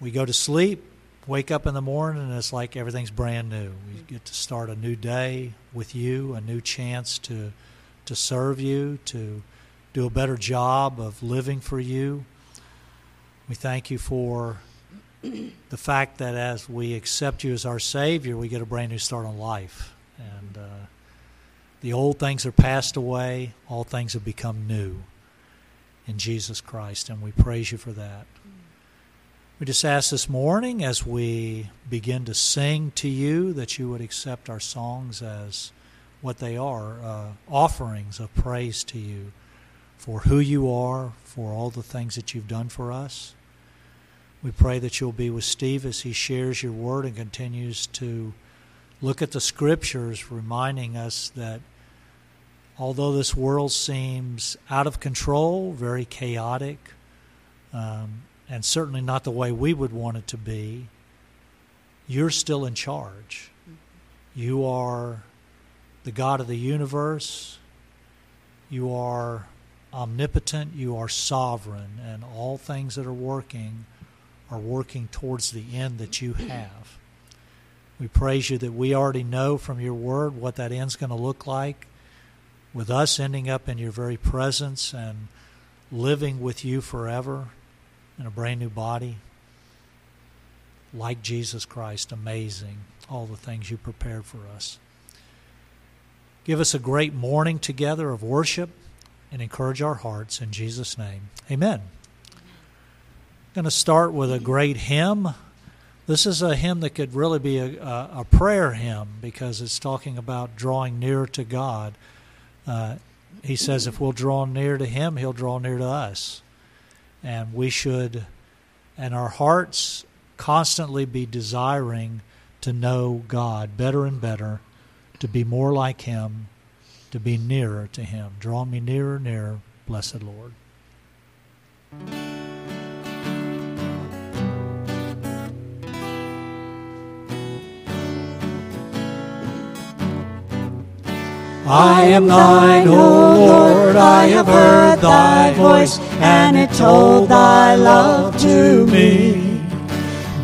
we go to sleep, wake up in the morning, and it's like everything's brand new. We get to start a new day with you, a new chance to to serve you, to do a better job of living for you. We thank you for the fact that as we accept you as our Savior, we get a brand new start on life. And uh, the old things are passed away, all things have become new in Jesus Christ, and we praise you for that. We just ask this morning as we begin to sing to you that you would accept our songs as what they are uh, offerings of praise to you for who you are, for all the things that you've done for us. We pray that you'll be with Steve as he shares your word and continues to look at the scriptures, reminding us that although this world seems out of control, very chaotic, um, and certainly not the way we would want it to be, you're still in charge. Mm-hmm. You are the God of the universe. You are omnipotent. You are sovereign. And all things that are working are working towards the end that you mm-hmm. have. We praise you that we already know from your word what that end's going to look like, with us ending up in your very presence and living with you forever in a brand new body, like Jesus Christ. Amazing, all the things you prepared for us. Give us a great morning together of worship and encourage our hearts in Jesus' name. Amen. I'm going to start with a great hymn. This is a hymn that could really be a, a, a prayer hymn because it's talking about drawing near to God. Uh, he says if we'll draw near to Him, He'll draw near to us and we should, and our hearts constantly be desiring to know God better and better, to be more like Him, to be nearer to Him. Draw me nearer, nearer, blessed Lord. I am thine, O Lord, I have heard thy voice, and it told thy love to me.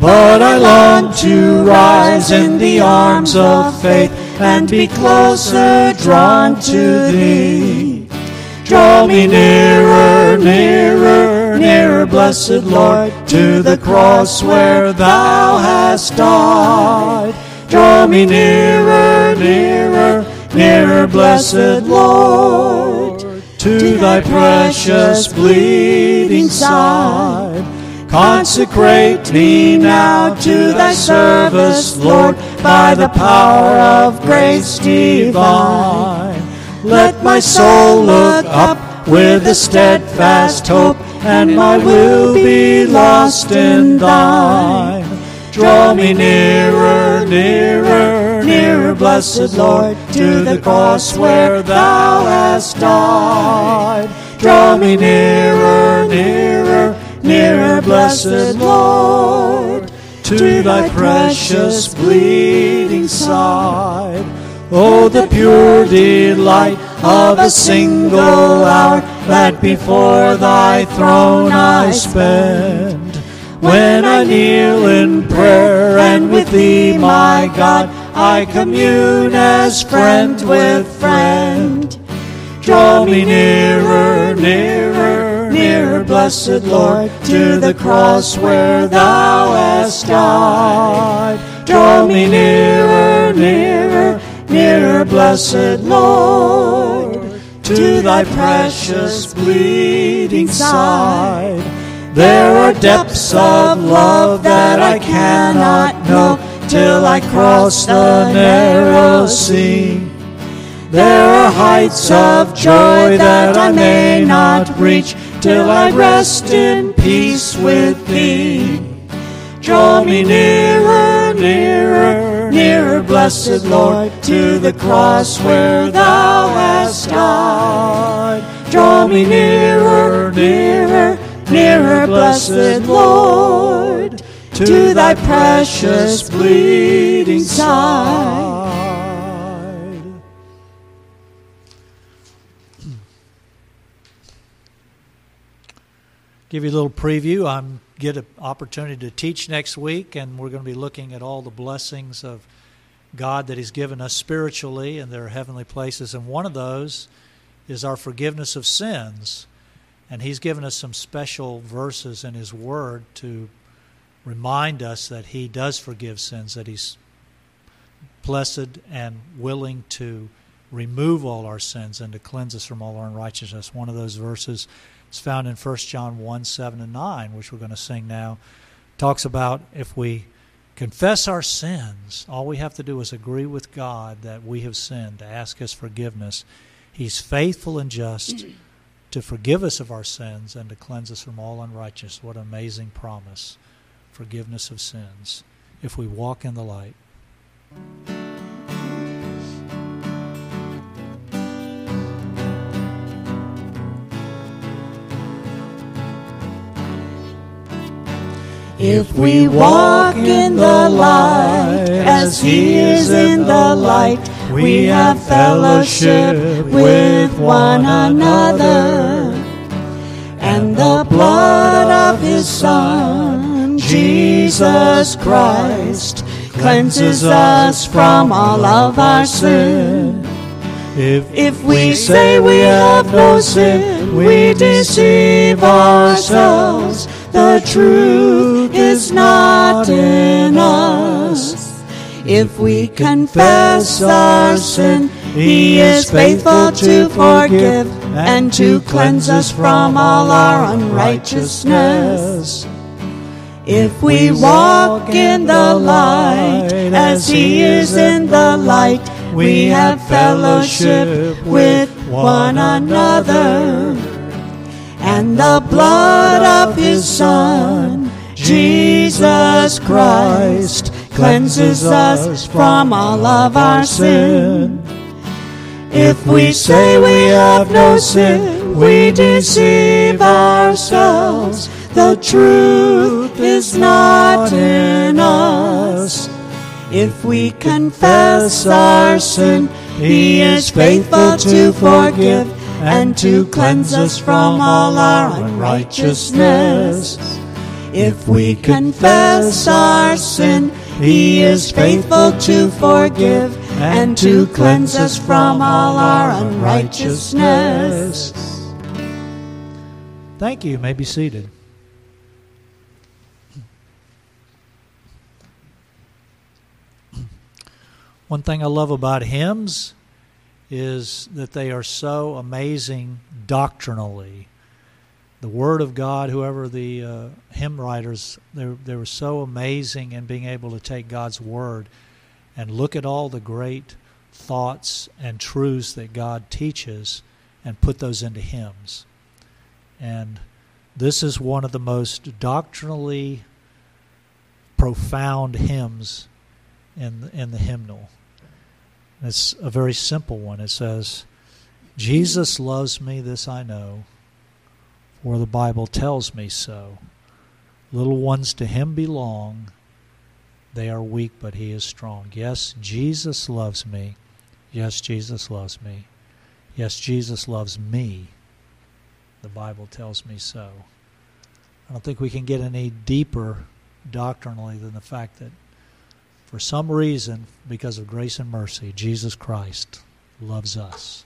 But I long to rise in the arms of faith and be closer drawn to thee. Draw me nearer, nearer, nearer, blessed Lord, to the cross where thou hast died. Draw me nearer, nearer, nearer, blessed Lord, to thy precious bleeding side. Consecrate me now to thy service, Lord, by the power of grace divine. Let my soul look up with a steadfast hope, and my will be lost in thine. Draw me nearer, nearer, nearer, blessed Lord, to the cross where thou hast died. Draw me nearer, nearer, nearer, blessed Lord, to thy precious bleeding side. Oh, the pure delight of a single hour that before thy throne I spend. When I kneel in prayer and with thee, my God, I commune as friend with friend. Draw me nearer, nearer, nearer, blessed Lord, to the cross where thou hast died. Draw me nearer, nearer, nearer, blessed Lord, to thy precious bleeding side. There are depths of love that I cannot know till I cross the narrow sea. There are heights of joy that I may not reach till I rest in peace with thee. Draw me nearer, nearer, nearer, blessed Lord, to the cross where thou hast died. Draw me nearer, nearer, nearer, blessed Lord, to thy precious bleeding side. Give you a little preview. I'm get an opportunity to teach next week, and we're going to be looking at all the blessings of God that He's given us spiritually in their heavenly places. And one of those is our forgiveness of sins. And He's given us some special verses in His Word to remind us that He does forgive sins, that He's blessed and willing to remove all our sins and to cleanse us from all our unrighteousness. One of those verses is found in 1 John 1 7 and 9, which we're going to sing now. Talks about if we confess our sins, all we have to do is agree with God that we have sinned, to ask His forgiveness. He's faithful and just to forgive us of our sins and to cleanse us from all unrighteousness. What an amazing promise! Forgiveness of sins if we walk in the light. If we walk in the light as He is in the light, we have fellowship with one another. And the blood of His Son, Jesus Christ, cleanses us from all of our sin. If, if we say we have no sin, we deceive ourselves the truth is not in us. If we confess our sin, He is faithful to forgive and to cleanse us from all our unrighteousness. If we walk in the light as He is in the light, we have fellowship with one another and the blood of his Son, Jesus Christ, cleanses us from all of our sin. If we say we have no sin, we deceive ourselves. The truth is not in us. If we confess our sin, He is faithful to forgive and to cleanse us from all our unrighteousness. If we confess our sin, He is faithful to forgive and to cleanse us from all our unrighteousness. Thank you. you may be seated. One thing I love about hymns is that they are so amazing doctrinally. The Word of God, whoever the uh, hymn writers, they, they were so amazing in being able to take God's Word and look at all the great thoughts and truths that God teaches and put those into hymns. And this is one of the most doctrinally profound hymns in in the hymnal. It's a very simple one. It says, Jesus loves me, this I know, for the Bible tells me so. Little ones to him belong. They are weak, but he is strong. Yes, Jesus loves me. Yes, Jesus loves me. Yes, Jesus loves me. The Bible tells me so. I don't think we can get any deeper doctrinally than the fact that for some reason, because of grace and mercy, Jesus Christ loves us.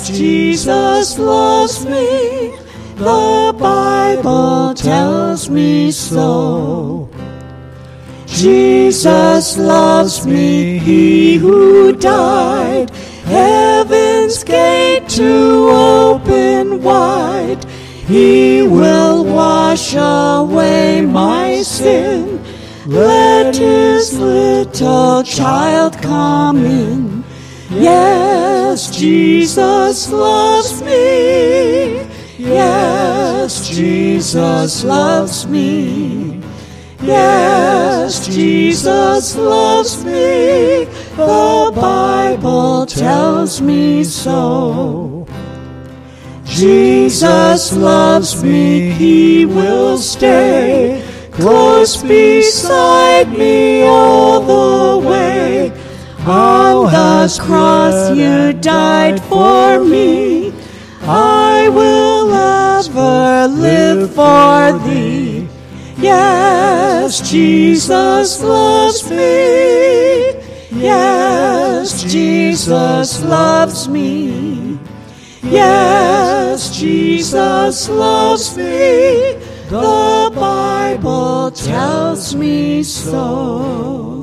Jesus loves me. The Bible tells me so. Jesus loves me, he who died heaven's gate to open wide. He will wash away my sin. Let his little child come in. Yes, Jesus loves me. Yes, Jesus loves me. Yes, Jesus loves me. The Bible tells me so. Jesus loves me, He will stay close beside me all the way. On the cross you died for me. I will ever live for thee. Yes, Jesus loves me. Yes, Jesus loves me. Yes, Jesus loves me. The Bible tells me so.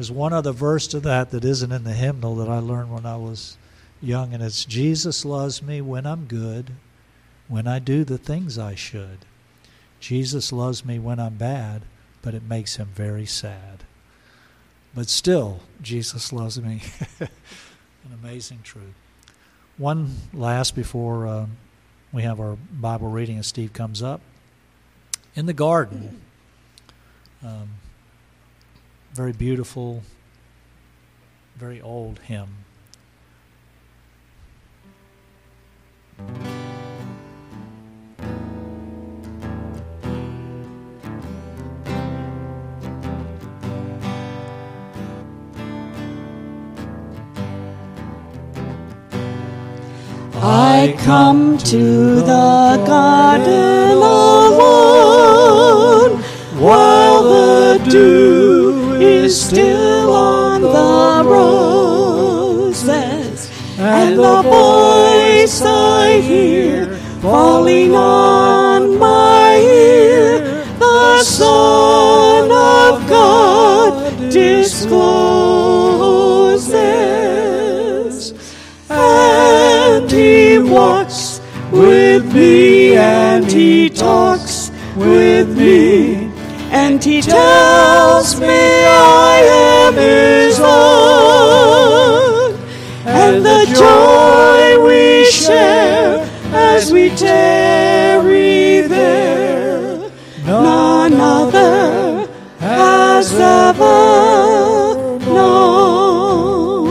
There's one other verse to that that isn't in the hymnal that I learned when I was young, and it's Jesus loves me when I'm good, when I do the things I should. Jesus loves me when I'm bad, but it makes him very sad. But still, Jesus loves me. An amazing truth. One last before uh, we have our Bible reading as Steve comes up. In the garden, um, very beautiful, very old hymn. I come to the garden alone while the dew is still on the roses and the voice I hear falling on my ear the Son of God discloses and he walks with me and he talks with me and he tells me I am his own. And the joy we share as we tarry there none other has ever known.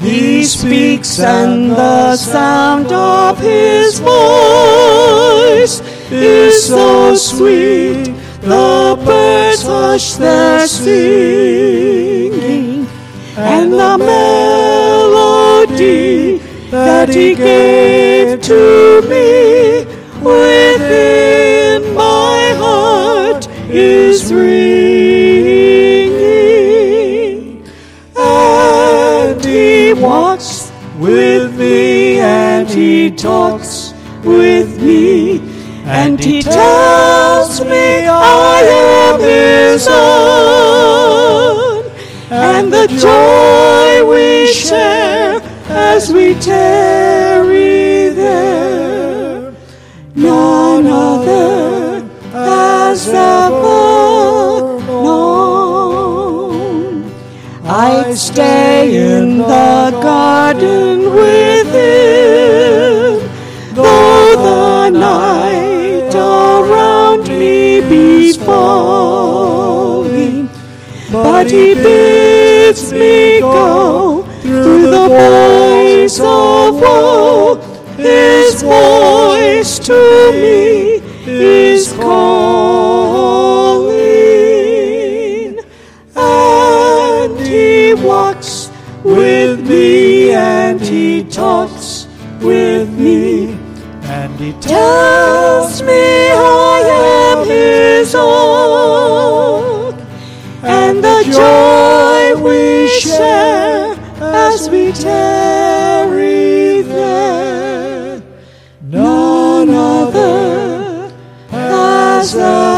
He speaks and the sound of his voice is so sweet the birds hush their singing and the melody that he gave to me within my heart is ringing. And he walks with me and he talks with and he tells me I am his own and the joy we share as we tarry there. None other has ever known. I stay in the garden with him though the night but he bids me go through the voice of woe. His voice to me is calling, and he walks with me, and he talks with me, And he tells me I joy we share as we tarry there. None other has ever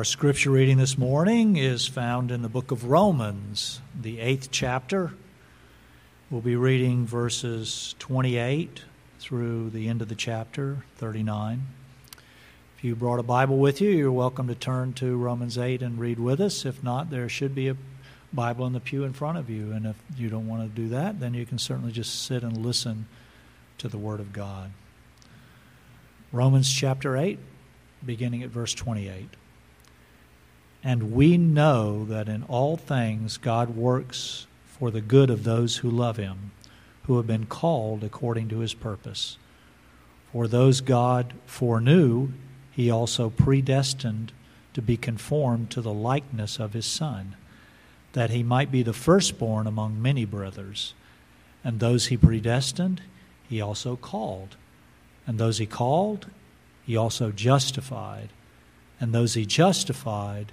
Our scripture reading this morning is found in the book of Romans, the eighth chapter. We'll be reading verses 28 through the end of the chapter, 39. If you brought a Bible with you, you're welcome to turn to Romans 8 and read with us. If not, there should be a Bible in the pew in front of you. And if you don't want to do that, then you can certainly just sit and listen to the Word of God. Romans chapter 8, beginning at verse 28. And we know that in all things God works for the good of those who love him, who have been called according to his purpose. For those God foreknew, he also predestined to be conformed to the likeness of his Son, that he might be the firstborn among many brothers. And those he predestined, he also called. And those he called, he also justified. And those he justified,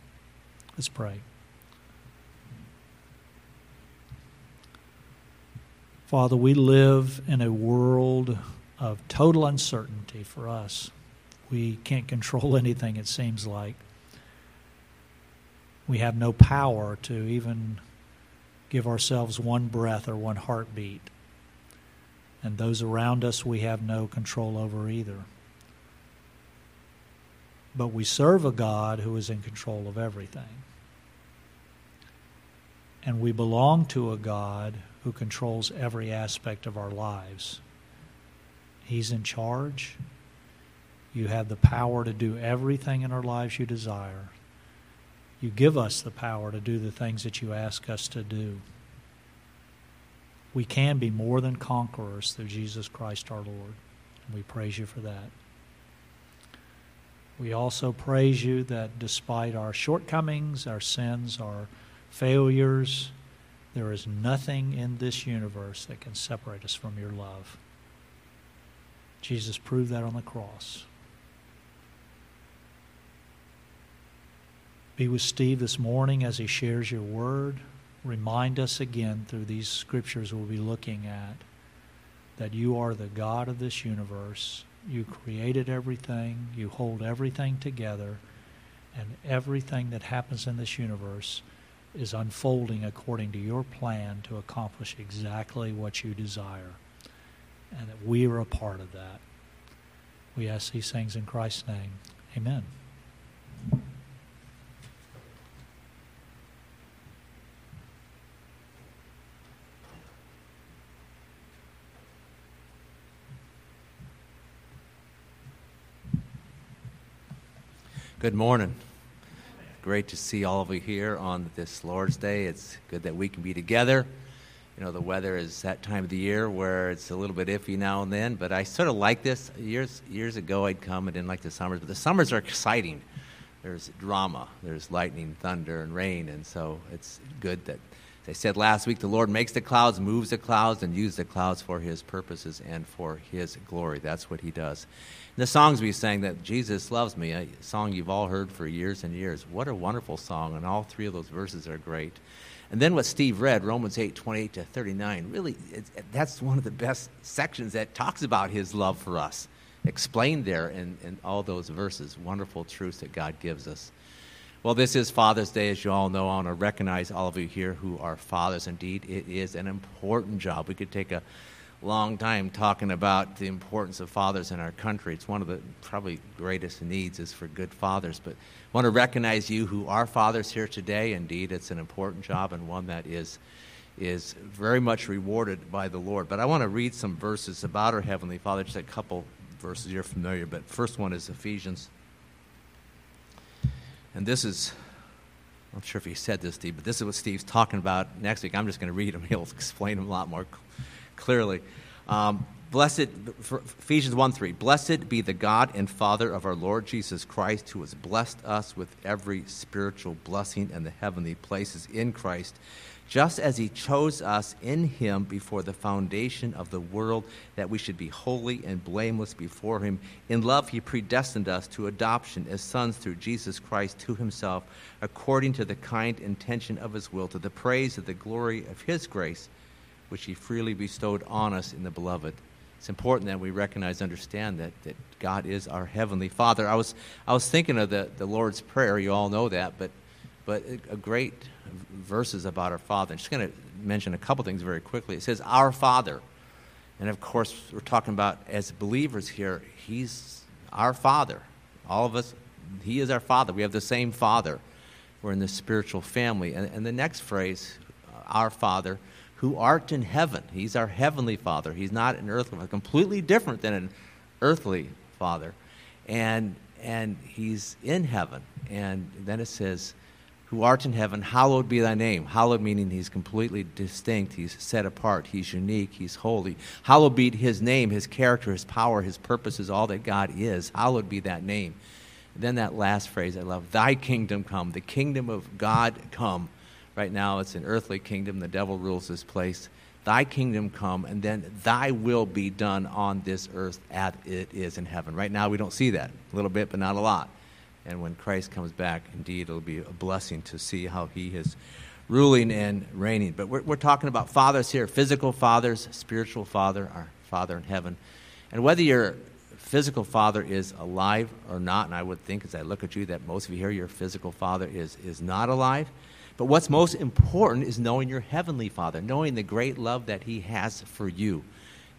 Let's pray. Father, we live in a world of total uncertainty for us. We can't control anything, it seems like. We have no power to even give ourselves one breath or one heartbeat. And those around us we have no control over either. But we serve a God who is in control of everything. And we belong to a God who controls every aspect of our lives. He's in charge. You have the power to do everything in our lives you desire. You give us the power to do the things that you ask us to do. We can be more than conquerors through Jesus Christ our Lord. And we praise you for that. We also praise you that despite our shortcomings, our sins, our failures, there is nothing in this universe that can separate us from your love. Jesus proved that on the cross. Be with Steve this morning as he shares your word. Remind us again through these scriptures we'll be looking at that you are the God of this universe you created everything, you hold everything together, and everything that happens in this universe is unfolding according to your plan to accomplish exactly what you desire. And that we are a part of that. We ask these things in Christ's name. Amen. Good morning. Great to see all of you here on this Lord's Day. It's good that we can be together. You know, the weather is that time of the year where it's a little bit iffy now and then, but I sort of like this. Years years ago, I'd come and didn't like the summers, but the summers are exciting. There's drama, there's lightning, thunder, and rain, and so it's good that As I said last week, the Lord makes the clouds, moves the clouds, and uses the clouds for his purposes and for his glory. That's what he does. And the songs we sang that Jesus loves me, a song you've all heard for years and years. What a wonderful song, and all three of those verses are great. And then what Steve read, Romans 8, 28 to 39, really, that's one of the best sections that talks about his love for us, explained there in, in all those verses. Wonderful truths that God gives us. Well, this is Father's Day, as you all know. I want to recognize all of you here who are fathers. Indeed, it is an important job. We could take a long time talking about the importance of fathers in our country. It's one of the probably greatest needs is for good fathers. But I want to recognize you who are fathers here today. Indeed, it's an important job and one that is is very much rewarded by the Lord. But I want to read some verses about our Heavenly Father, just a couple verses you're familiar. But first one is Ephesians. And this is, I'm not sure if he said this, Steve, but this is what Steve's talking about next week. I'm just going to read him. He'll explain them a lot more clearly. Um, blessed, Ephesians 1 3, blessed be the God and Father of our Lord Jesus Christ, who has blessed us with every spiritual blessing in the heavenly places in Christ just as he chose us in him before the foundation of the world, that we should be holy and blameless before him. In love, he predestined us to adoption as sons through Jesus Christ to himself, according to the kind intention of his will, to the praise of the glory of his grace which he freely bestowed on us in the beloved. It's important that we recognize, understand that, that God is our heavenly Father. I was, I was thinking of the, the Lord's Prayer. You all know that, but, but a great verses about our Father. I'm just going to mention a couple things very quickly. It says, Our Father. And of course, we're talking about as believers here, He's our Father. All of us, He is our Father. We have the same Father. We're in the spiritual family. And, and the next phrase, uh, Our Father, who art in heaven. He's our heavenly Father. He's not an earthly Father, completely different than an earthly Father. And, and He's in heaven. And then it says, who art in heaven, hallowed be thy name. Hallowed meaning he's completely distinct, he's set apart, he's unique, he's holy. Hallowed be his name, his character, his power, his purposes, all that God is. Hallowed be that name. Then that last phrase I love Thy kingdom come, the kingdom of God come. Right now, it's an earthly kingdom. The devil rules this place. Thy kingdom come, and then thy will be done on this earth as it is in heaven. Right now, we don't see that. A little bit, but not a lot. And when Christ comes back, indeed, it'll be a blessing to see how he is ruling and reigning. But we're, we're talking about fathers here physical fathers, spiritual father, our Father in heaven. And whether your physical father is alive or not, and I would think as I look at you that most of you here, your physical father is, is not alive. But what's most important is knowing your heavenly Father, knowing the great love that He has for you,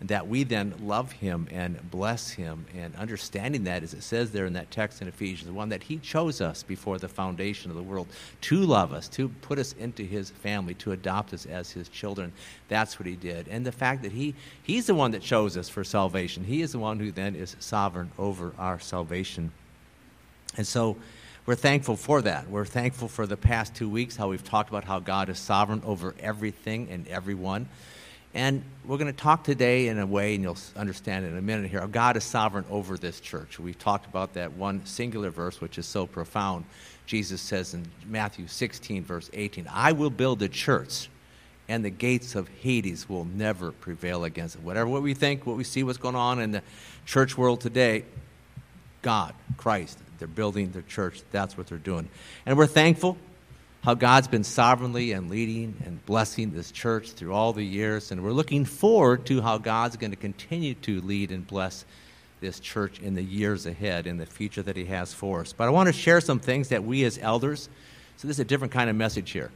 that we then love Him and bless Him, and understanding that, as it says there in that text in Ephesians the 1, that He chose us before the foundation of the world to love us, to put us into His family, to adopt us as His children. That's what He did. And the fact that He He's the one that chose us for salvation, He is the one who then is sovereign over our salvation. And so, we're thankful for that. We're thankful for the past two weeks, how we've talked about how God is sovereign over everything and everyone. And we're going to talk today in a way, and you'll understand in a minute here, God is sovereign over this church. We've talked about that one singular verse, which is so profound. Jesus says in Matthew 16, verse 18, I will build a church, and the gates of Hades will never prevail against it. Whatever what we think, what we see, what's going on in the church world today, God, Christ, they're building their church. That's what they're doing. And we're thankful how God's been sovereignly and leading and blessing this church through all the years. And we're looking forward to how God's going to continue to lead and bless this church in the years ahead, in the future that He has for us. But I want to share some things that we as elders, so this is a different kind of message here.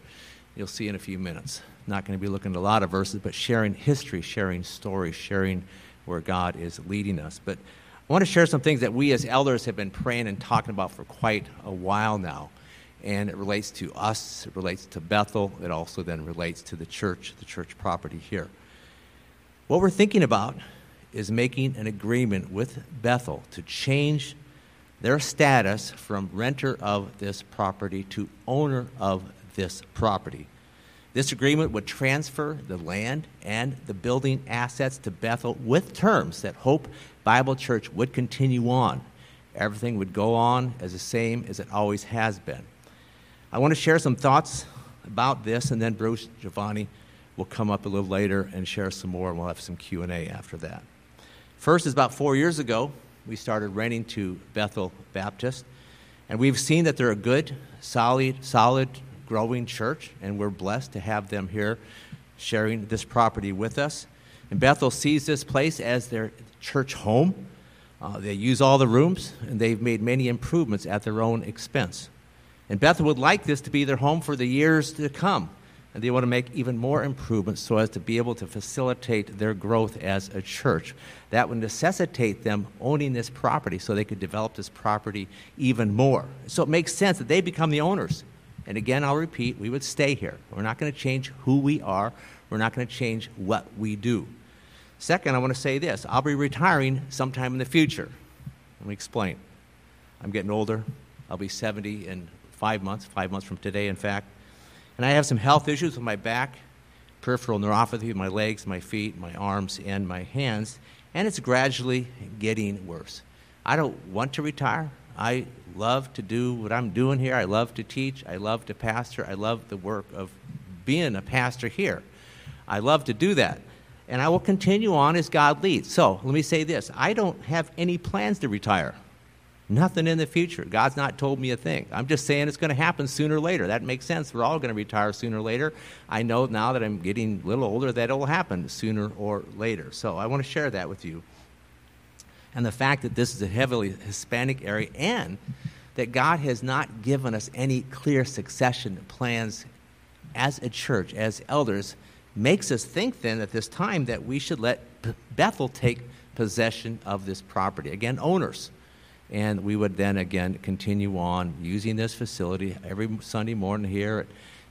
You'll see in a few minutes. Not going to be looking at a lot of verses, but sharing history, sharing stories, sharing where God is leading us. But I want to share some things that we as elders have been praying and talking about for quite a while now. And it relates to us, it relates to Bethel, it also then relates to the church, the church property here. What we're thinking about is making an agreement with Bethel to change their status from renter of this property to owner of this property. This agreement would transfer the land and the building assets to Bethel with terms that Hope Bible Church would continue on. Everything would go on as the same as it always has been. I want to share some thoughts about this, and then Bruce Giovanni will come up a little later and share some more, and we'll have some Q&A after that. First is about four years ago, we started renting to Bethel Baptist, and we've seen that they're a good, solid, solid, growing church, and we're blessed to have them here sharing this property with us. And Bethel sees this place as their church home. Uh, they use all the rooms, and they've made many improvements at their own expense. And Bethel would like this to be their home for the years to come. And they want to make even more improvements so as to be able to facilitate their growth as a church. That would necessitate them owning this property so they could develop this property even more. So it makes sense that they become the owners. And again, I'll repeat, we would stay here. We're not going to change who we are, we're not going to change what we do. Second, I want to say this I'll be retiring sometime in the future. Let me explain. I'm getting older. I'll be 70 in five months, five months from today, in fact. And I have some health issues with my back, peripheral neuropathy, my legs, my feet, my arms, and my hands, and it's gradually getting worse. I don't want to retire. I love to do what I'm doing here. I love to teach. I love to pastor. I love the work of being a pastor here. I love to do that. And I will continue on as God leads. So let me say this I don't have any plans to retire. Nothing in the future. God's not told me a thing. I'm just saying it's going to happen sooner or later. That makes sense. We're all going to retire sooner or later. I know now that I'm getting a little older that it will happen sooner or later. So I want to share that with you. And the fact that this is a heavily Hispanic area and that God has not given us any clear succession plans as a church, as elders, makes us think then at this time that we should let Bethel take possession of this property. Again, owners and we would then again continue on using this facility every Sunday morning here at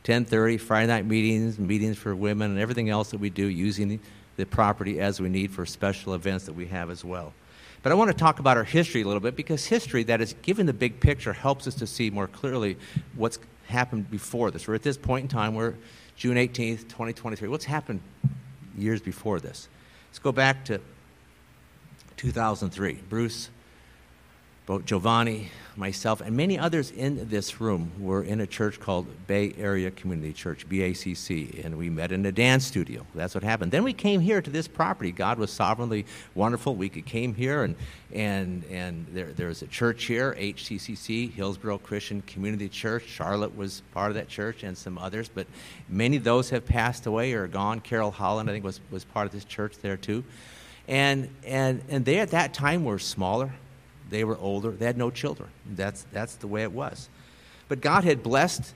10:30, Friday night meetings, meetings for women, and everything else that we do using the, property as we need for special events that we have as well. But I want to talk about our history a little bit because history, that is given the big picture, helps us to see more clearly what's happened before this. We're at this point in time, we're June 18th, 2023. What's happened years before this? Let's go back to 2003. Bruce both Giovanni, myself, and many others in this room were in a church called Bay Area Community Church, BACC, and we met in a dance studio. That's what happened. Then we came here to this property. God was sovereignly wonderful. We came here, and, and, and there, there was a church here, HCCC, Hillsboro Christian Community Church. Charlotte was part of that church, and some others, but many of those have passed away or gone. Carol Holland, I think, was, was part of this church there too. And, and, and they at that time were smaller they were older. They had no children. That's, that's the way it was. But God had blessed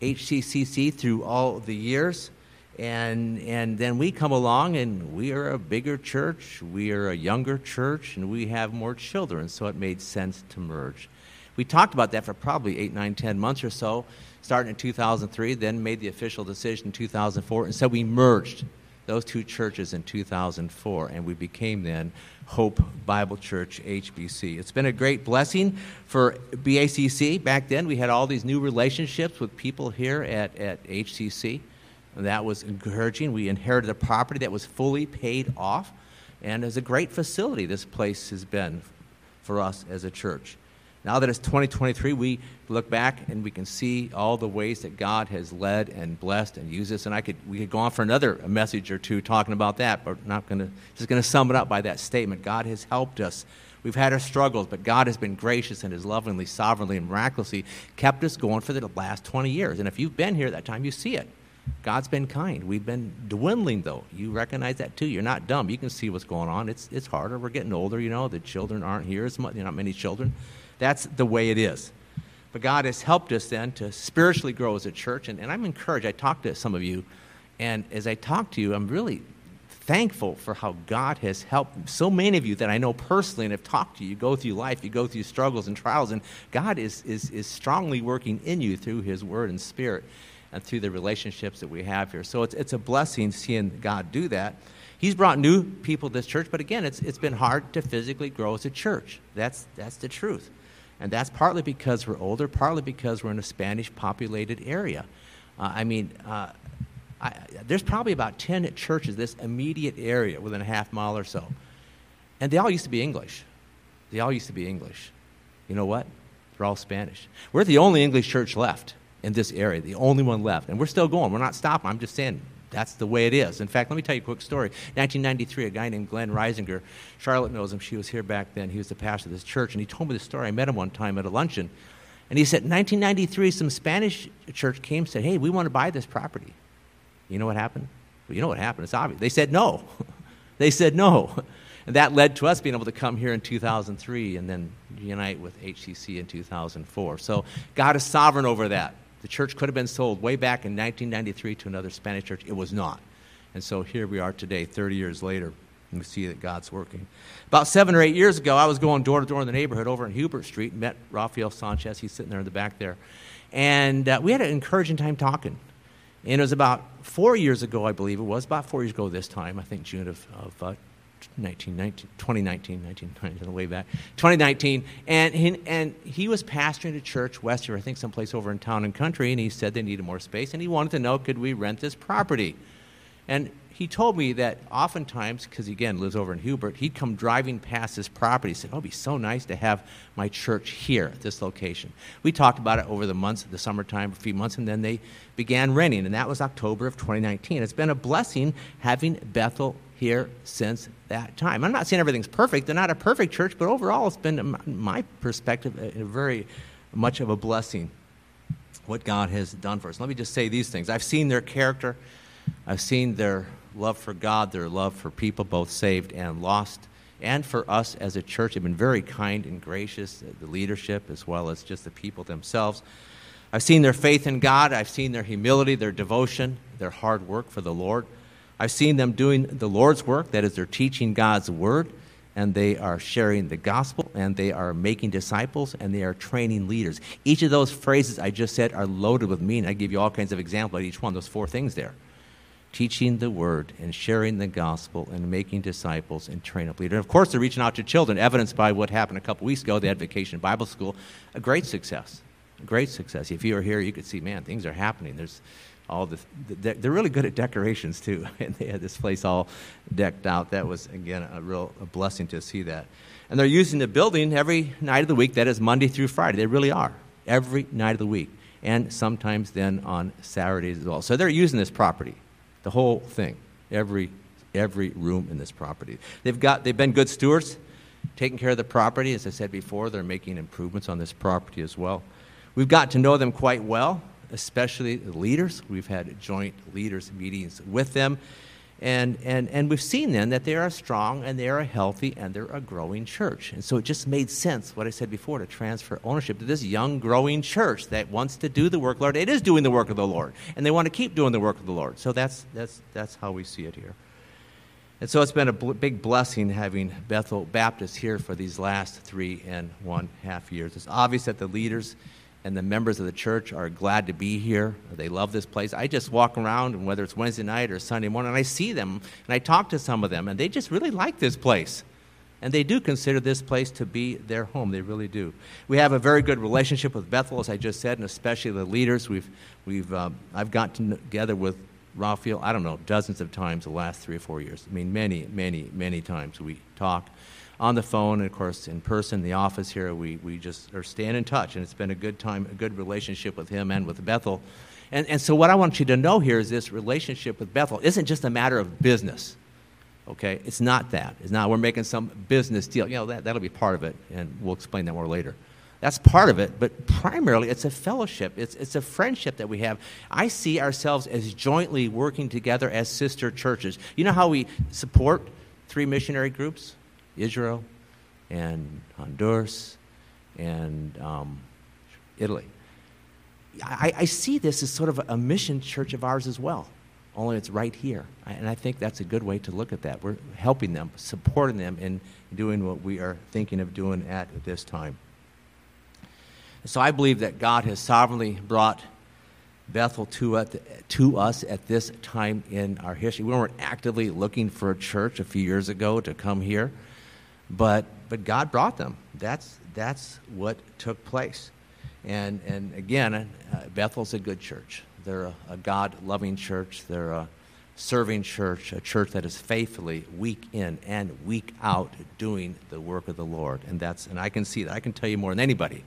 HCCC through all the years. And, and then we come along and we are a bigger church, we are a younger church, and we have more children, so it made sense to merge. We talked about that for probably eight, nine, ten months or so, starting in 2003, then made the official decision in 2004, and so we merged those two churches in 2004, and we became then Hope Bible Church HBC. It's been a great blessing for BACC. Back then, we had all these new relationships with people here at, at HCC. And that was encouraging. We inherited a property that was fully paid off, and is a great facility this place has been for us as a church. Now that it's 2023, we look back and we can see all the ways that God has led and blessed and used us. And I could, we could go on for another message or two talking about that, but not going to, just going to sum it up by that statement. God has helped us. We've had our struggles, but God has been gracious and has lovingly, sovereignly, and miraculously kept us going for the last 20 years. And if you've been here that time, you see it. God's been kind. We've been dwindling, though. You recognize that too. You're not dumb. You can see what's going on. It's, it's harder. We're getting older, you know. The children aren't here as much, not many children. That's the way it is. But God has helped us then to spiritually grow as a church. And, and I'm encouraged. I talked to some of you, and as I talk to you, I'm really thankful for how God has helped so many of you that I know personally and have talked to you. You go through life, you go through struggles and trials, and God is, is, is strongly working in you through His Word and Spirit and through the relationships that we have here. So it's, it's a blessing seeing God do that. He's brought new people to this church, but again, it's, it's been hard to physically grow as a church. That's, that's the truth. And that's partly because we're older, partly because we're in a Spanish populated area. Uh, I mean, uh, I, there's probably about 10 churches this immediate area within a half mile or so. And they all used to be English. They all used to be English. You know what? They're all Spanish. We're the only English church left in this area, the only one left. And we're still going. We're not stopping. I'm just saying that's the way it is. In fact, let me tell you a quick story. 1993, a guy named Glenn Reisinger, Charlotte knows him. She was here back then. He was the pastor of this church, and he told me this story. I met him one time at a luncheon, and he said, 1993, some Spanish church came and said, "Hey, we want to buy this property." You know what happened? Well, you know what happened. It's obvious. They said no. they said no. And that led to us being able to come here in 2003 and then unite with HCC in 2004. So God is sovereign over that. The church could have been sold way back in 1993 to another Spanish church. It was not. And so here we are today, 30 years later, and we see that God's working. About seven or eight years ago, I was going door to door in the neighborhood over in Hubert Street, and met Rafael Sanchez. He's sitting there in the back there. And uh, we had an encouraging time talking. And it was about four years ago, I believe it was, about four years ago this time, I think June of, of uh, 2019, 1919, way back, 2019, and he, and he was pastoring a church west here, I think someplace over in town and country, and he said they needed more space, and he wanted to know could we rent this property, and he told me that oftentimes, because he again lives over in Hubert, he'd come driving past this property. He said, "Oh, it'd be so nice to have my church here at this location." We talked about it over the months, the summertime, a few months, and then they began renting, and that was October of 2019. It's been a blessing having Bethel here since that time. I'm not saying everything's perfect. They're not a perfect church, but overall, it's been, my perspective, a very much of a blessing what God has done for us. Let me just say these things. I've seen their character, I've seen their love for God, their love for people, both saved and lost, and for us as a church. They've been very kind and gracious, the leadership as well as just the people themselves. I've seen their faith in God, I've seen their humility, their devotion, their hard work for the Lord. I've seen them doing the Lord's work, that is, they're teaching God's word, and they are sharing the gospel, and they are making disciples, and they are training leaders. Each of those phrases I just said are loaded with meaning. I give you all kinds of examples of each one, those four things there teaching the word and sharing the gospel and making disciples and training up leaders. And of course, they're reaching out to children, evidenced by what happened a couple weeks ago. They had Vacation Bible School, a great success. A great success. If you were here, you could see, man, things are happening. There's all this, they're really good at decorations too. And they had this place all decked out. That was, again, a real a blessing to see that. And they're using the building every night of the week. That is Monday through Friday. They really are. Every night of the week. And sometimes then on Saturdays as well. So they're using this property the whole thing, every, every room in this property. They've, got, they've been good stewards, taking care of the property. As I said before, they're making improvements on this property as well. We've got to know them quite well, especially the leaders. We've had joint leaders meetings with them. And, and, and we've seen then that they are strong and they are healthy and they're a growing church. And so it just made sense, what I said before, to transfer ownership to this young, growing church that wants to do the work, Lord. It is doing the work of the Lord, and they want to keep doing the work of the Lord. So that's, that's, that's how we see it here. And so it's been a bl- big blessing having Bethel Baptist here for these last three and one half years. It's obvious that the leaders and the members of the church are glad to be here. They love this place. I just walk around, and whether it's Wednesday night or Sunday morning, and I see them and I talk to some of them, and they just really like this place. And they do consider this place to be their home. They really do. We have a very good relationship with Bethel, as I just said, and especially the leaders. We've, we've, um, I've gotten together with Raphael, I don't know, dozens of times the last three or four years. I mean, many, many, many times we talk on the phone and of course in person the office here we, we just are staying in touch and it's been a good time a good relationship with him and with bethel. And, and so what i want you to know here is this relationship with bethel isn't just a matter of business okay? It's not that. It's not we're making some business deal. You know that, that'll be part of it and we'll explain that more later. That's part of it but primarily it's a fellowship. It's, it's a friendship that we have. I see ourselves as jointly working together as sister churches. You know how we support three missionary groups Israel and Honduras and um, Italy. I, I, see this as sort of a mission church of ours as well, only it's right here. And I think that's a good way to look at that. We're helping them, supporting them in doing what we are thinking of doing at this time. So I believe that God has sovereignly brought Bethel to, to us at this time in our history. We weren't actively looking for a church a few years ago to come here. But, but God brought them. That's, that's what took place. And, and again, uh, Bethel's a good church. They're a, a God loving church. They're a serving church, a church that is faithfully, week in and week out, doing the work of the Lord. And, that's, and I can see that. I can tell you more than anybody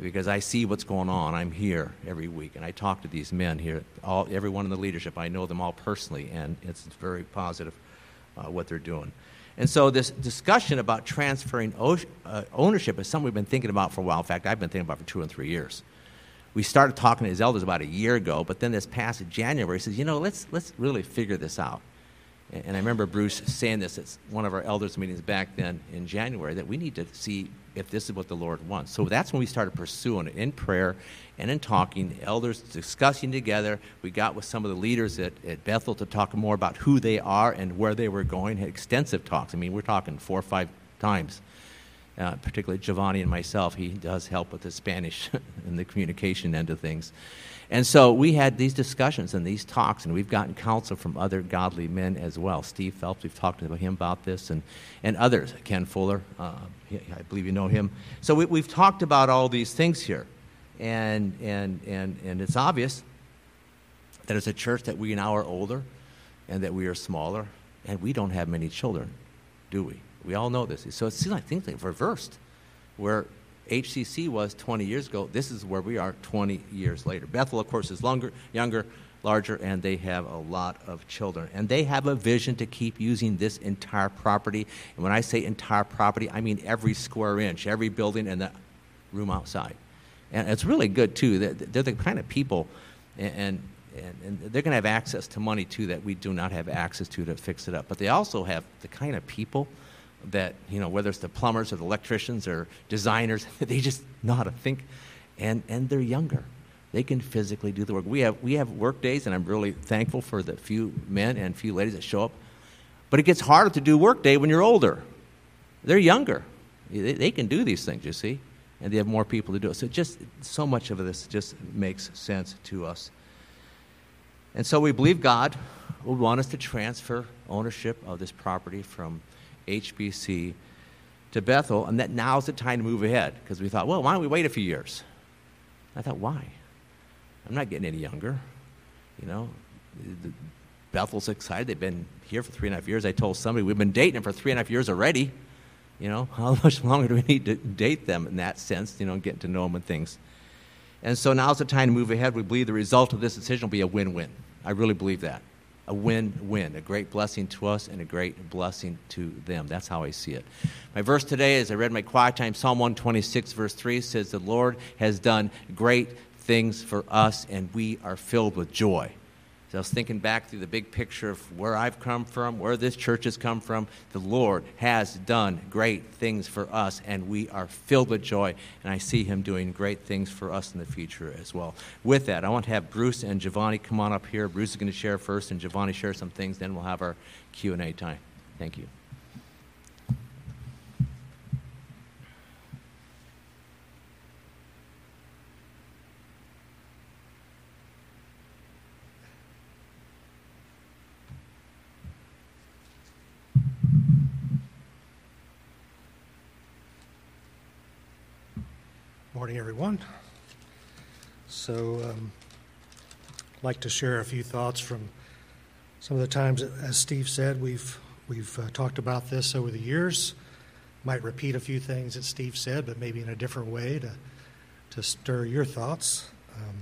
because I see what's going on. I'm here every week, and I talk to these men here, all, everyone in the leadership. I know them all personally, and it's very positive uh, what they're doing. And so, this discussion about transferring uh, ownership is something we've been thinking about for a while. In fact, I've been thinking about for two and three years. We started talking to his elders about a year ago, but then this past January, he says, You know, let's, let's really figure this out. And I remember Bruce saying this at one of our elders' meetings back then in January that we need to see if this is what the Lord wants. So that's when we started pursuing it in prayer and in talking, the elders discussing together. We got with some of the leaders at, at Bethel to talk more about who they are and where they were going. Had extensive talks. I mean, we're talking four or five times. Uh, particularly Giovanni and myself, he does help with the Spanish and the communication end of things. And so we had these discussions and these talks, and we've gotten counsel from other godly men as well. Steve Phelps, we've talked to him about this, and, and others. Ken Fuller, uh, I believe you know him. So we, have talked about all these things here, and, and, and, and it's obvious that as a church that we now are older and that we are smaller, and we don't have many children, do we? We all know this. So it seems like things have reversed, where HCC was 20 years ago. This is where we are 20 years later. Bethel, of course, is longer, younger, larger, and they have a lot of children. And they have a vision to keep using this entire property. And when I say entire property, I mean every square inch, every building, and the room outside. And it's really good, too. They're the kind of people, and, and, and they're going to have access to money, too, that we do not have access to to fix it up. But they also have the kind of people that, you know, whether it's the plumbers or the electricians or designers, they just know how to think, and, and they're younger. They can physically do the work. We have, we have work days, and I'm really thankful for the few men and few ladies that show up. But it gets harder to do work day when you're older. They're younger. They, they can do these things, you see, and they have more people to do it. So just so much of this just makes sense to us. And so we believe God would want us to transfer ownership of this property from HBC to Bethel, and that now's the time to move ahead because we thought, well, why don't we wait a few years? I thought, why? I'm not getting any younger. You know, Bethel's excited. They've been here for three and a half years. I told somebody we've been dating them for three and a half years already. You know, how much longer do we need to date them in that sense, you know, getting to know them and things? And so now's the time to move ahead. We believe the result of this decision will be a win win. I really believe that a win win, a great blessing to us and a great blessing to them. That's how I see it. My verse today, as I read my quiet time, Psalm 126, verse 3 says, The Lord has done great things for us, and we are filled with joy. I was thinking back through the big picture of where I've come from, where this church has come from. The Lord has done great things for us, and we are filled with joy. And I see Him doing great things for us in the future as well. With that, I want to have Bruce and Giovanni come on up here. Bruce is going to share first, and Giovanni share some things. Then we'll have our Q and A time. Thank you. Morning, everyone. So, um, I'd like to share a few thoughts from some of the times, as Steve said, we've we've uh, talked about this over the years. Might repeat a few things that Steve said, but maybe in a different way to to stir your thoughts. Um,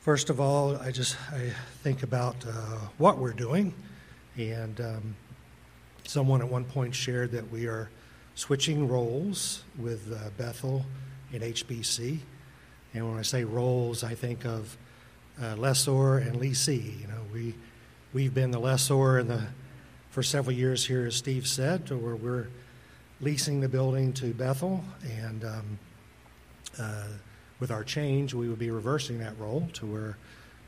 first of all, I just I think about uh, what we're doing, and um, someone at one point shared that we are switching roles with uh, Bethel and HBC. And when I say roles, I think of uh, lessor and lessee. You know, we we've been the lessor in the for several years here, as Steve said, where we're leasing the building to Bethel, and um, uh, with our change, we would be reversing that role to where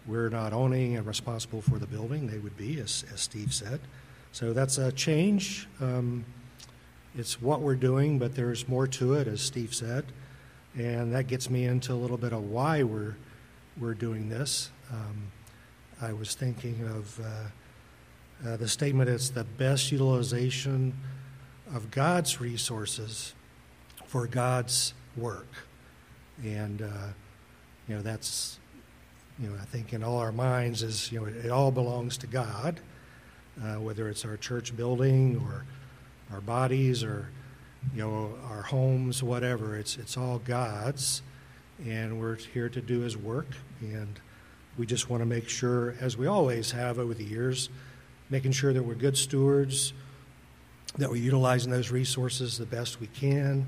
we're not owning and responsible for the building; they would be, as, as Steve said. So that's a change. Um, it's what we're doing, but there's more to it, as Steve said. And that gets me into a little bit of why we're, we're doing this. Um, I was thinking of uh, uh, the statement it's the best utilization of God's resources for God's work. And, uh, you know, that's, you know, I think in all our minds is, you know, it, it all belongs to God, uh, whether it's our church building or our bodies or you know, our homes, whatever. It's, it's all God's, and we're here to do His work. And we just want to make sure, as we always have over the years, making sure that we're good stewards, that we're utilizing those resources the best we can.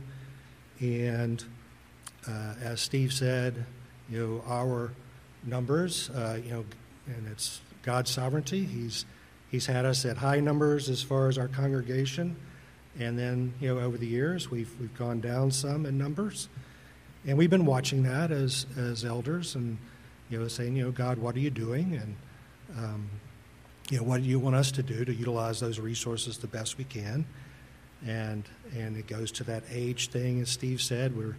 And uh, as Steve said, you know, our numbers, uh, you know, and it's God's sovereignty. He's He's had us at high numbers as far as our congregation, and then you know over the years we've we've gone down some in numbers, and we've been watching that as as elders and you know saying you know God what are you doing? And um, you know what do you want us to do to utilize those resources the best we can, and and it goes to that age thing as Steve said we're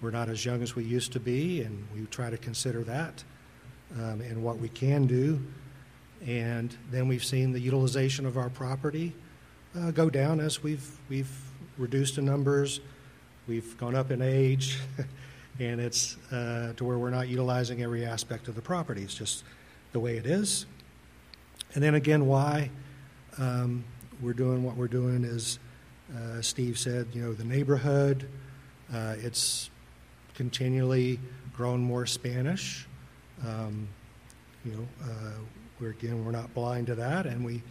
we're not as young as we used to be, and we try to consider that um, and what we can do. And then we've seen the utilization of our property uh, go down as we've we've reduced in numbers, we've gone up in age, and it's uh, to where we're not utilizing every aspect of the property. It's just the way it is. And then again, why um, we're doing what we're doing is, uh, Steve said, you know, the neighborhood. Uh, it's continually grown more Spanish. Um, you know, uh, we're again we're not blind to that, and we,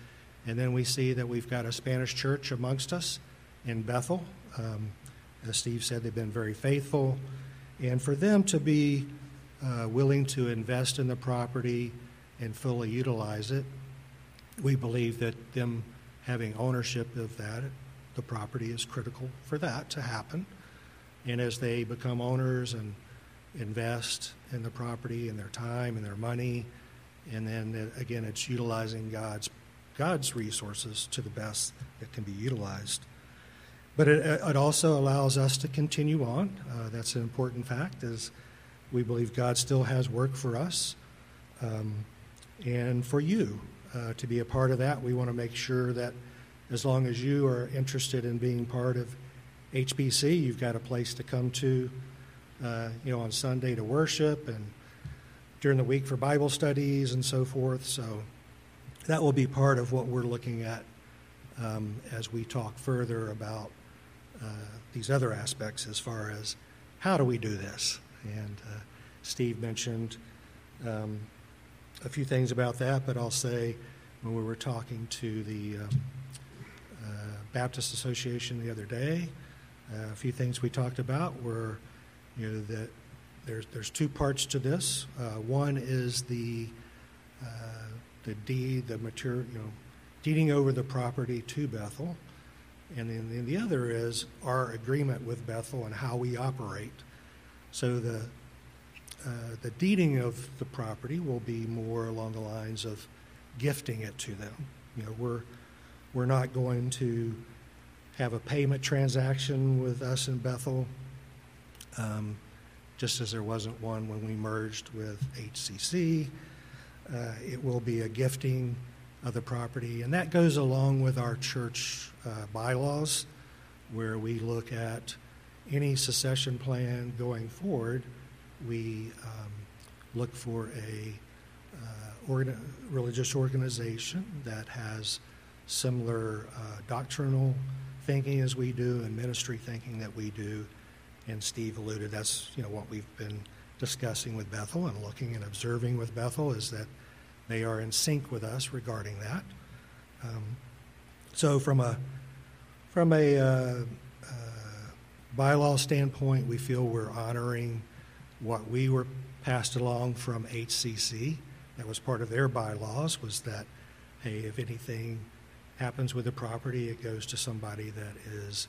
and then we see that we've got a Spanish church amongst us in Bethel. Um, as Steve said, they've been very faithful, and for them to be uh, willing to invest in the property and fully utilize it, we believe that them having ownership of that, the property, is critical for that to happen. And as they become owners and invest in the property and their time and their money, and then uh, again, it's utilizing God's God's resources to the best that can be utilized. But it, it also allows us to continue on. Uh, that's an important fact, is we believe God still has work for us um, and for you uh, to be a part of that. We want to make sure that as long as you are interested in being part of HBC, you've got a place to come to, uh, you know, on Sunday to worship and during the week for Bible studies and so forth. So that will be part of what we're looking at um, as we talk further about uh, these other aspects as far as how do we do this. And uh, Steve mentioned um, a few things about that, but I'll say when we were talking to the um, uh, Baptist Association the other day, uh, a few things we talked about were, you know, that there's there's two parts to this. Uh, one is the uh, the deed, the material, you know, deeding over the property to Bethel, and then, then the other is our agreement with Bethel and how we operate. So the uh, the deeding of the property will be more along the lines of gifting it to them. You know, we're we're not going to have a payment transaction with us in Bethel, um, just as there wasn't one when we merged with HCC. Uh, it will be a gifting of the property, and that goes along with our church uh, bylaws, where we look at any succession plan going forward. We um, look for a uh, religious organization that has similar uh, doctrinal thinking as we do and ministry thinking that we do. And Steve alluded that's you know what we've been discussing with Bethel and looking and observing with Bethel is that they are in sync with us regarding that. Um, so from a from a uh, uh, bylaw standpoint, we feel we're honoring what we were passed along from HCC. That was part of their bylaws was that hey, if anything happens with the property, it goes to somebody that is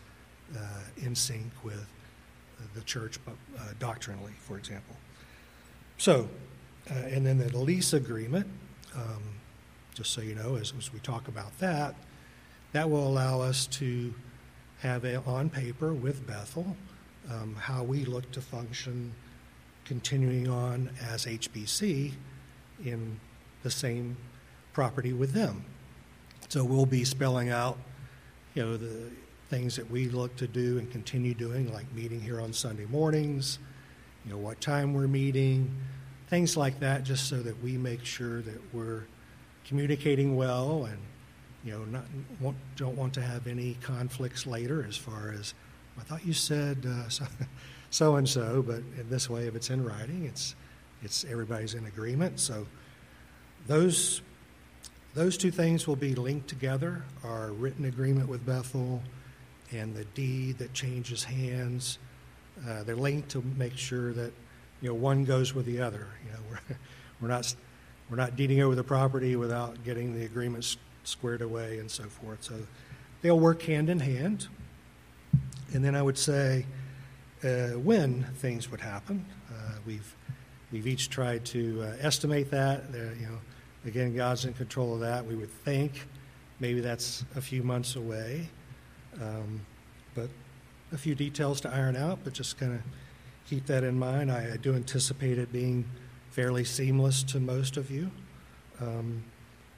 uh, in sync with the church uh, doctrinally, for example. So, uh, and then the lease agreement, um, just so you know, as, as, we talk about that, that will allow us to have a, on paper with Bethel um, how we look to function continuing on as HBC in the same property with them. So we'll be spelling out, you know, the things that we look to do and continue doing, like meeting here on Sunday mornings, you know, what time we're meeting, things like that, just so that we make sure that we're communicating well and, you know, not, don't want to have any conflicts later as far as I thought you said uh, so, so and so, but in this way, if it's in writing, it's, it's everybody's in agreement. So those, those two things will be linked together our written agreement with Bethel and the deed that changes hands. Uh, they're linked to make sure that you know one goes with the other. You know, we're, we're not we're not deeding over the property without getting the agreements squared away and so forth. So they'll work hand in hand. And then I would say uh, when things would happen. Uh, we've we've each tried to uh, estimate that. you know, again, God's in control of that. We would think maybe that's a few months away, um, but a few details to iron out. But just kind of keep that in mind. I, I, do anticipate it being fairly seamless to most of you. Um,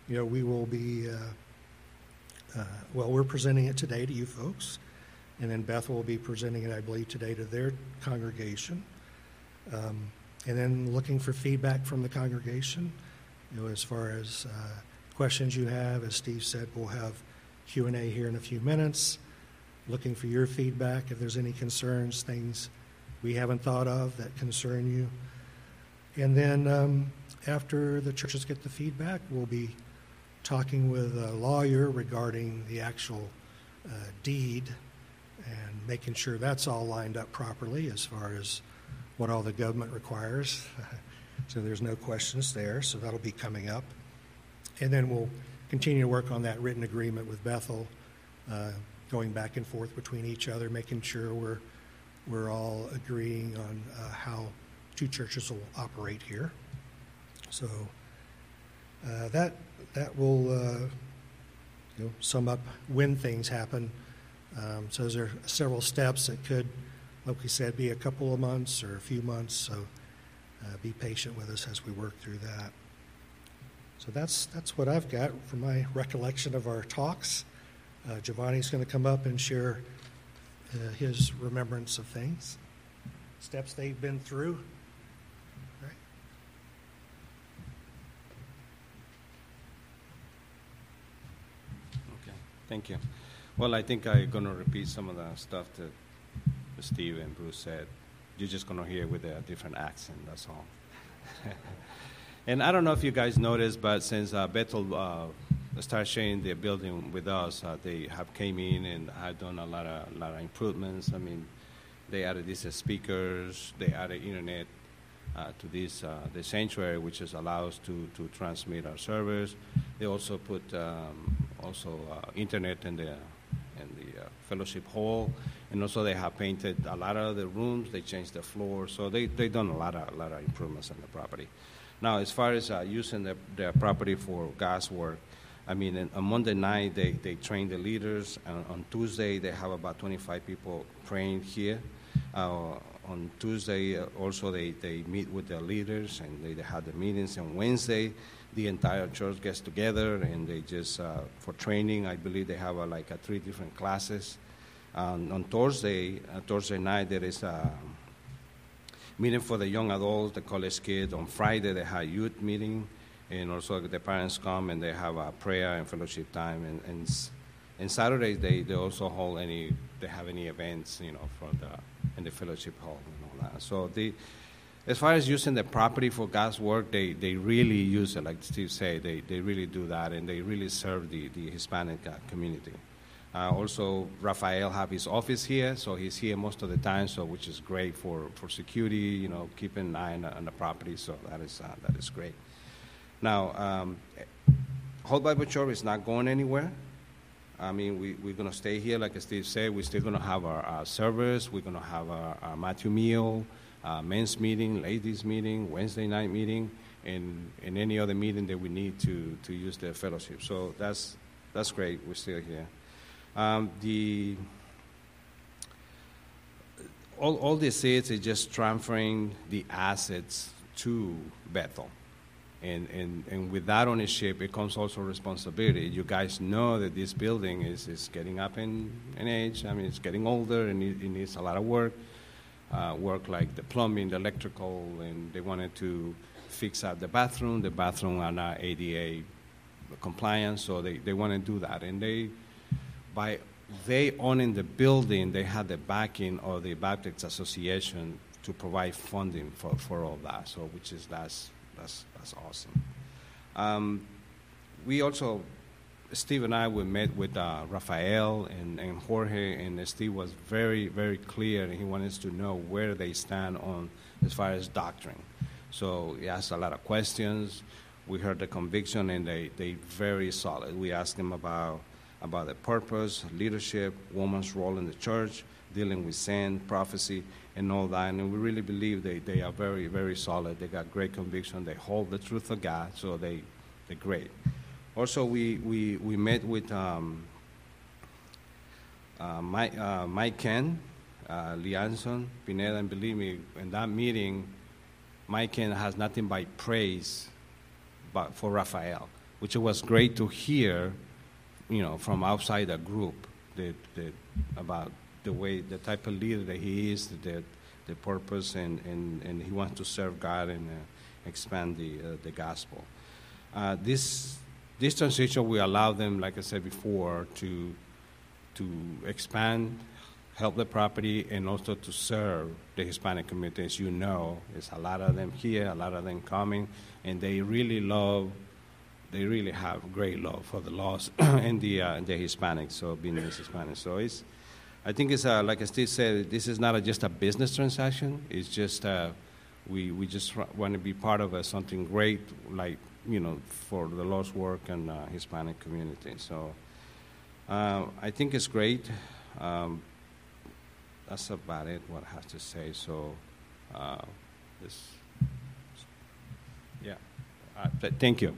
you know, we will be. Uh, uh, well, we're presenting it today to you folks. And then Beth will be presenting it, I believe, today to their congregation. Um, and then looking for feedback from the congregation, you know, as far as uh, questions you have. As Steve said, we'll have Q&A here in a few minutes. Looking for your feedback if there's any concerns, things we haven't thought of that concern you. And then um, after the churches get the feedback, we'll be talking with a lawyer regarding the actual uh, deed and making sure that's all lined up properly as far as what all the government requires. so there's no questions there. So that'll be coming up. And then we'll continue to work on that written agreement with Bethel, uh, going back and forth between each other, making sure we're, we're all agreeing on uh, how two churches will operate here. So uh, that, that will uh, you know, sum up when things happen um, so there are several steps that could, like we said, be a couple of months or a few months. So uh, be patient with us as we work through that. So that's that's what I've got from my recollection of our talks. Uh, Giovanni's going to come up and share uh, his remembrance of things, steps they've been through. Okay, thank you. Well, I think I'm going to repeat some of the stuff that Steve and Bruce said. You're just going to hear with a different accent, that's all. and I don't know if you guys noticed, but since uh, Bethel uh, started sharing their building with us, uh, they have came in and have done a lot of, lot of improvements. I mean, they added these speakers, they added internet uh, to this uh, the sanctuary, which is allows to, to transmit our servers. They also put um, also uh, internet in the in the fellowship hall, and also they have painted a lot of the rooms. They changed the floor, so they they done a lot of a lot of improvements on the property. Now, as far as uh, using the, the property for gas work, I mean, on Monday night they, they train the leaders, and on Tuesday they have about 25 people praying here. Uh, on Tuesday uh, also they, they meet with their leaders and they, they have the meetings. On Wednesday the entire church gets together and they just uh, for training. I believe they have uh, like three different classes. On Thursday, uh, Thursday night there is a meeting for the young adults, the college kids. On Friday they have youth meeting, and also the parents come and they have a prayer and fellowship time. And and, and Saturdays they, they also hold any they have any events you know for the in the fellowship hall and all that. So the as far as using the property for God's work, they, they really use it, like Steve said, they, they really do that, and they really serve the, the Hispanic uh, community. Uh, also, Rafael have his office here, so he's here most of the time, so which is great for, for security, you know, keeping an eye on, on the property, so that is, uh, that is great. Now, um, Bible Church is not going anywhere. I mean, we, we're going to stay here, like Steve said, we're still going to have our, our service, we're going to have our, our Matthew meal, men's meeting, ladies' meeting, Wednesday night meeting, and, and any other meeting that we need to, to use the fellowship. So that's, that's great. We're still here. Um, the, all, all this is is just transferring the assets to Bethel. And, and, and with that ownership, it comes also responsibility. You guys know that this building is, is getting up in, in age. I mean, it's getting older and it, it needs a lot of work uh, work like the plumbing, the electrical, and they wanted to fix up the bathroom. The bathroom are not ADA compliant, so they, they want to do that. And they, by they owning the building, they had the backing of the Baptist Association to provide funding for, for all that. So, which is that's that's that's awesome. Um, we also, Steve and I, we met with uh, Rafael and, and Jorge, and Steve was very very clear, and he wanted to know where they stand on as far as doctrine. So he asked a lot of questions. We heard the conviction, and they they very solid. We asked him about about the purpose, leadership, woman's role in the church, dealing with sin, prophecy, and all that. And we really believe they, they are very, very solid. They got great conviction. They hold the truth of God, so they, they're great. Also, we, we, we met with um, uh, Mike, uh, Mike Ken, uh, Lianson, Pineda, and believe me, in that meeting, Mike Ken has nothing but praise but for Raphael, which was great to hear you know, from outside the group that, that about the way, the type of leader that he is, the, the purpose, and, and, and he wants to serve God and uh, expand the, uh, the gospel. Uh, this, this transition will allow them, like I said before, to, to expand, help the property, and also to serve the Hispanic community. As you know, there's a lot of them here, a lot of them coming, and they really love they really have great love for the laws and the uh, the Hispanics, so being Hispanic. So it's, I think it's uh, like Steve said, this is not a, just a business transaction. It's just uh, we we just want to be part of a, something great, like you know, for the Lord's work and uh, Hispanic community. So uh, I think it's great. Um, that's about it. What I have to say. So uh, this, yeah. thank you.